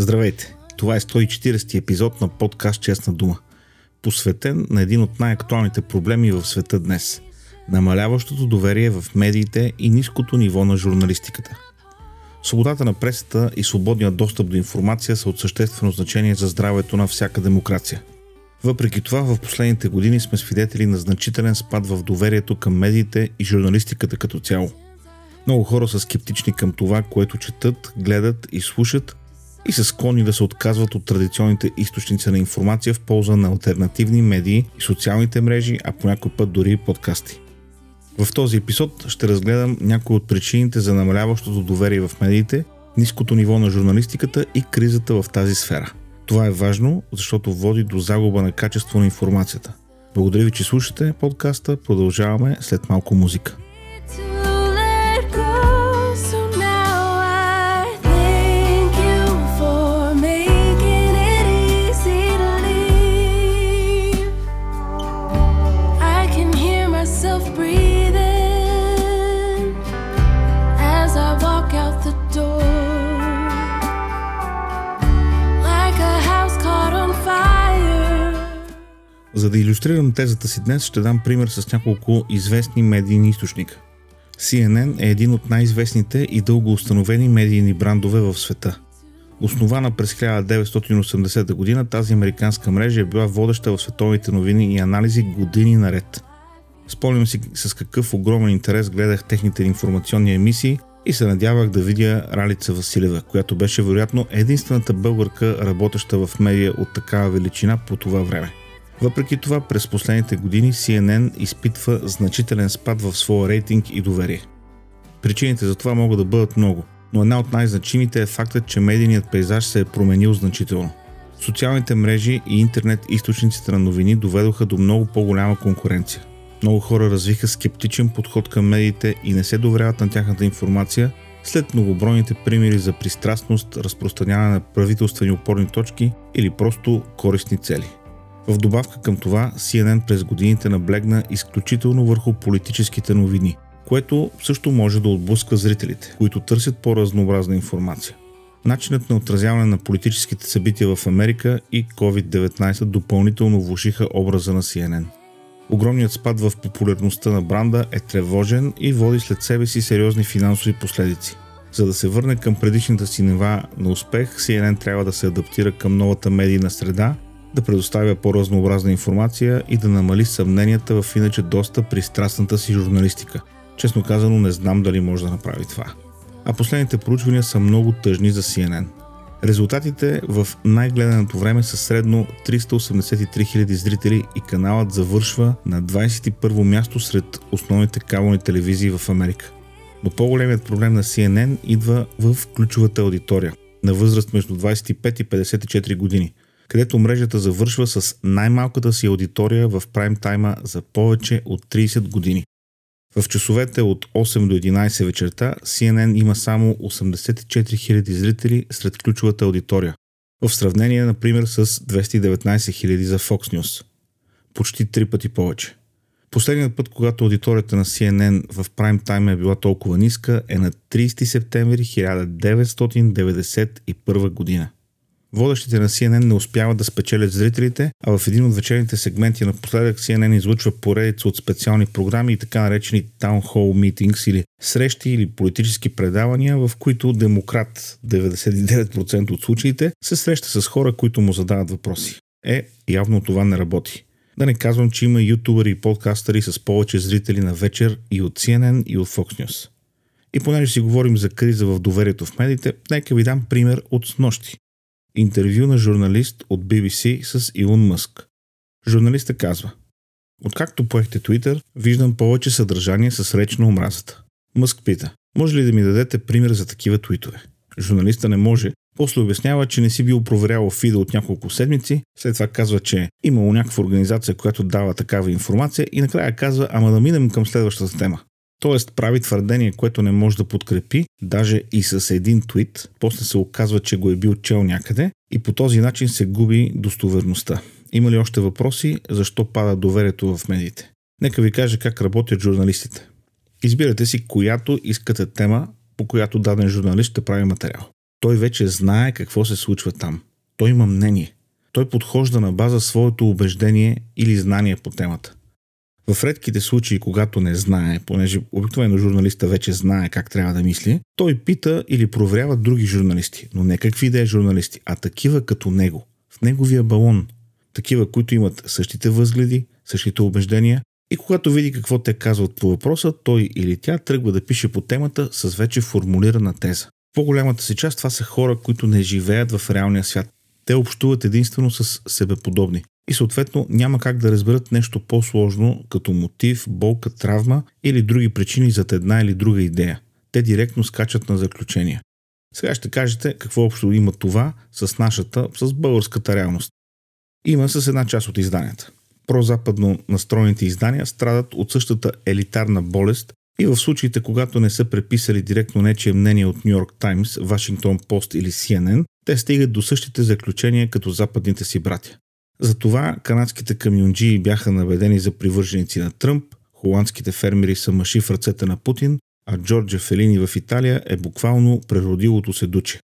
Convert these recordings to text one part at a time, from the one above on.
Здравейте! Това е 140 епизод на подкаст Честна дума, посветен на един от най-актуалните проблеми в света днес – намаляващото доверие в медиите и ниското ниво на журналистиката. Свободата на пресата и свободният достъп до информация са от съществено значение за здравето на всяка демокрация. Въпреки това, в последните години сме свидетели на значителен спад в доверието към медиите и журналистиката като цяло. Много хора са скептични към това, което четат, гледат и слушат и са склонни да се отказват от традиционните източници на информация в полза на альтернативни медии и социалните мрежи, а по някой път дори и подкасти. В този епизод ще разгледам някои от причините за намаляващото доверие в медиите, ниското ниво на журналистиката и кризата в тази сфера. Това е важно, защото води до загуба на качество на информацията. Благодаря ви, че слушате подкаста. Продължаваме след малко музика. За да иллюстрирам тезата си днес, ще дам пример с няколко известни медийни източника. CNN е един от най-известните и дълго установени медийни брандове в света. Основана през 1980 година, тази американска мрежа е била водеща в световните новини и анализи години наред. Спомням си с какъв огромен интерес гледах техните информационни емисии и се надявах да видя Ралица Василева, която беше вероятно единствената българка, работеща в медия от такава величина по това време. Въпреки това, през последните години CNN изпитва значителен спад в своя рейтинг и доверие. Причините за това могат да бъдат много, но една от най-значимите е фактът, че медийният пейзаж се е променил значително. Социалните мрежи и интернет източниците на новини доведоха до много по-голяма конкуренция. Много хора развиха скептичен подход към медиите и не се доверяват на тяхната информация след многобройните примери за пристрастност, разпространяване на правителствени опорни точки или просто користни цели. В добавка към това, CNN през годините наблегна изключително върху политическите новини, което също може да отблъска зрителите, които търсят по-разнообразна информация. Начинът на отразяване на политическите събития в Америка и COVID-19 допълнително влушиха образа на CNN. Огромният спад в популярността на бранда е тревожен и води след себе си сериозни финансови последици. За да се върне към предишната си нива на успех, CNN трябва да се адаптира към новата медийна среда да предоставя по-разнообразна информация и да намали съмненията в иначе доста пристрастната си журналистика. Честно казано не знам дали може да направи това. А последните проучвания са много тъжни за CNN. Резултатите в най-гледаното време са средно 383 000 зрители и каналът завършва на 21 място сред основните кабелни телевизии в Америка. Но по-големият проблем на CNN идва в ключовата аудитория на възраст между 25 и 54 години – където мрежата завършва с най-малката си аудитория в прайм тайма за повече от 30 години. В часовете от 8 до 11 вечерта CNN има само 84 000 зрители сред ключовата аудитория, в сравнение, например, с 219 000 за Fox News. Почти три пъти повече. Последният път, когато аудиторията на CNN в прайм тайм е била толкова ниска, е на 30 септември 1991 година. Водещите на CNN не успяват да спечелят зрителите, а в един от вечерните сегменти напоследък CNN излъчва поредица от специални програми и така наречени Town Hall Meetings или срещи или политически предавания, в които демократ 99% от случаите се среща с хора, които му задават въпроси. Е, явно това не работи. Да не казвам, че има ютубери и подкастъри с повече зрители на вечер и от CNN и от Fox News. И понеже си говорим за криза в доверието в медиите, нека ви дам пример от нощи. Интервю на журналист от BBC с Илон Мъск. Журналистът казва Откакто поехте Twitter, виждам повече съдържание с реч на омразата. Мъск пита Може ли да ми дадете пример за такива твитове? Журналиста не може, после обяснява, че не си бил проверявал фида от няколко седмици, след това казва, че имало някаква организация, която дава такава информация и накрая казва, ама да минем към следващата тема. Тоест прави твърдение, което не може да подкрепи, даже и с един твит, после се оказва, че го е бил чел някъде и по този начин се губи достоверността. Има ли още въпроси, защо пада доверието в медиите? Нека ви кажа как работят журналистите. Избирате си която искате тема, по която даден журналист ще прави материал. Той вече знае какво се случва там. Той има мнение. Той подхожда на база своето убеждение или знание по темата. В редките случаи, когато не знае, понеже обикновено журналиста вече знае как трябва да мисли, той пита или проверява други журналисти, но не какви да е журналисти, а такива като него, в неговия балон. Такива, които имат същите възгледи, същите убеждения и когато види какво те казват по въпроса, той или тя тръгва да пише по темата с вече формулирана теза. По-голямата си част това са хора, които не живеят в реалния свят. Те общуват единствено с себеподобни и съответно няма как да разберат нещо по-сложно като мотив, болка, травма или други причини зад една или друга идея. Те директно скачат на заключения. Сега ще кажете какво общо има това с нашата, с българската реалност. Има с една част от изданията. Прозападно настроените издания страдат от същата елитарна болест и в случаите, когато не са преписали директно нечие мнение от Нью Йорк Таймс, Вашингтон Пост или CNN, те стигат до същите заключения като западните си братя. Затова канадските камионджии бяха наведени за привърженици на Тръмп, холандските фермери са мъжи в ръцете на Путин, а Джорджа Фелини в Италия е буквално преродилото се дуче.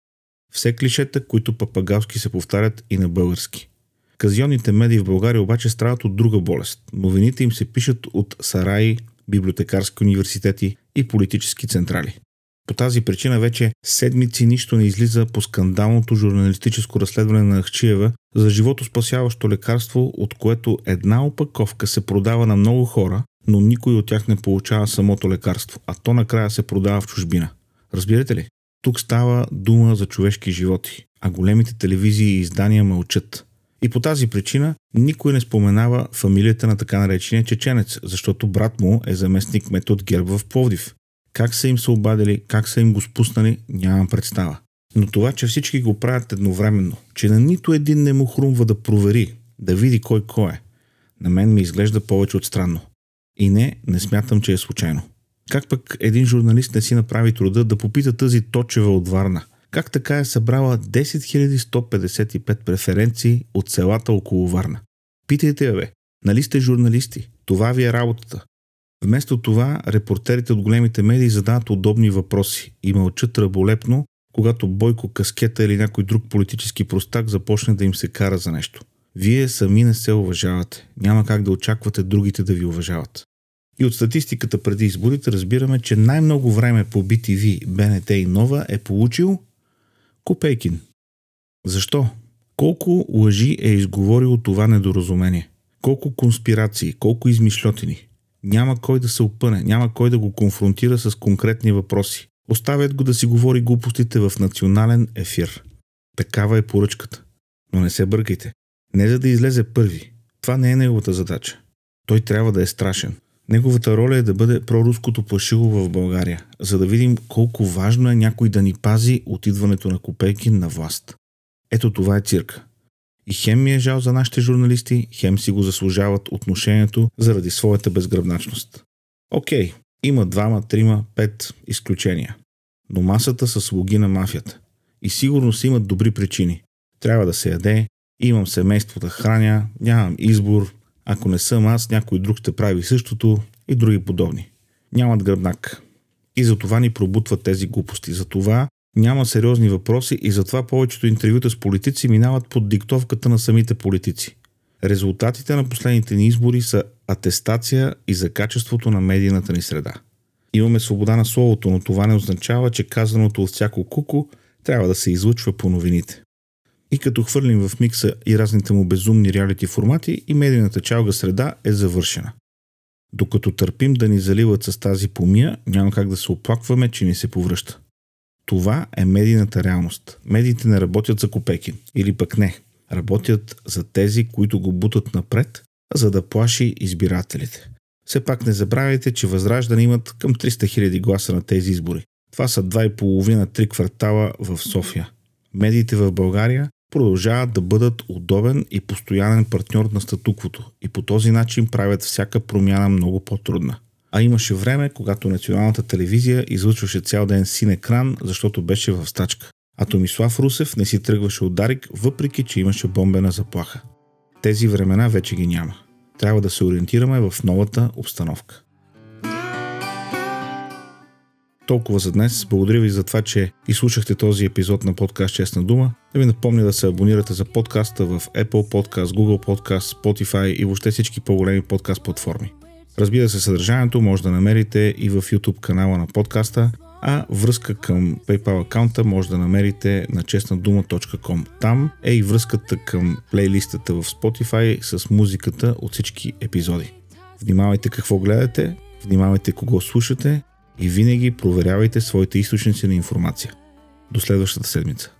Все клишета, които папагалски се повтарят и на български. Казионните медии в България обаче страдат от друга болест. Новините им се пишат от сараи, библиотекарски университети и политически централи. По тази причина вече седмици нищо не излиза по скандалното журналистическо разследване на Ахчиева за живото спасяващо лекарство, от което една опаковка се продава на много хора, но никой от тях не получава самото лекарство, а то накрая се продава в чужбина. Разбирате ли? Тук става дума за човешки животи, а големите телевизии и издания мълчат. И по тази причина никой не споменава фамилията на така наречения чеченец, защото брат му е заместник метод Герб в Пловдив. Как са им се обадили, как са им го спуснали, нямам представа. Но това, че всички го правят едновременно, че на нито един не му хрумва да провери, да види кой кой е, на мен ми изглежда повече от странно. И не, не смятам, че е случайно. Как пък един журналист не си направи труда да попита тази точева от Варна? Как така е събрала 10 155 преференции от селата около Варна? Питайте я, бе. Нали сте журналисти? Това ви е работата. Вместо това, репортерите от големите медии задават удобни въпроси и мълчат раболепно, когато Бойко Каскета или някой друг политически простак започне да им се кара за нещо. Вие сами не се уважавате. Няма как да очаквате другите да ви уважават. И от статистиката преди изборите разбираме, че най-много време по BTV, БНТ и Нова е получил Копейкин. Защо? Колко лъжи е изговорило това недоразумение? Колко конспирации, колко измишлетини? Няма кой да се опъне, няма кой да го конфронтира с конкретни въпроси. Оставят го да си говори глупостите в национален ефир. Такава е поръчката. Но не се бъркайте. Не за да излезе първи. Това не е неговата задача. Той трябва да е страшен. Неговата роля е да бъде проруското плашило в България, за да видим колко важно е някой да ни пази от идването на копейки на власт. Ето това е цирка. И хем ми е жал за нашите журналисти, хем си го заслужават отношението заради своята безгръбначност. Окей, има двама, трима, пет изключения. Но масата са слуги на мафията. И сигурно си имат добри причини. Трябва да се яде, имам семейство да храня, нямам избор, ако не съм аз, някой друг ще прави същото и други подобни. Нямат гръбнак. И за това ни пробутват тези глупости. За това няма сериозни въпроси и затова повечето интервюта с политици минават под диктовката на самите политици. Резултатите на последните ни избори са атестация и за качеството на медийната ни среда. Имаме свобода на словото, но това не означава, че казаното от всяко куко трябва да се излъчва по новините. И като хвърлим в микса и разните му безумни реалити формати, и медийната чалга среда е завършена. Докато търпим да ни заливат с тази помия, няма как да се оплакваме, че ни се повръща. Това е медийната реалност. Медиите не работят за копеки. Или пък не. Работят за тези, които го бутат напред, за да плаши избирателите. Все пак не забравяйте, че Възраждане имат към 300 000 гласа на тези избори. Това са 2,5-3 квартала в София. Медиите в България продължават да бъдат удобен и постоянен партньор на статуквото и по този начин правят всяка промяна много по-трудна. А имаше време, когато националната телевизия излъчваше цял ден син екран, защото беше в стачка. А Томислав Русев не си тръгваше от Дарик, въпреки че имаше бомбена заплаха. Тези времена вече ги няма. Трябва да се ориентираме в новата обстановка. Толкова за днес. Благодаря ви за това, че изслушахте този епизод на подкаст Честна дума. Да ви напомня да се абонирате за подкаста в Apple Podcast, Google Podcast, Spotify и въобще всички по-големи подкаст платформи. Разбира се, съдържанието може да намерите и в YouTube канала на подкаста, а връзка към PayPal акаунта може да намерите на честнадума.com. Там е и връзката към плейлистата в Spotify с музиката от всички епизоди. Внимавайте какво гледате, внимавайте кого слушате и винаги проверявайте своите източници на информация. До следващата седмица.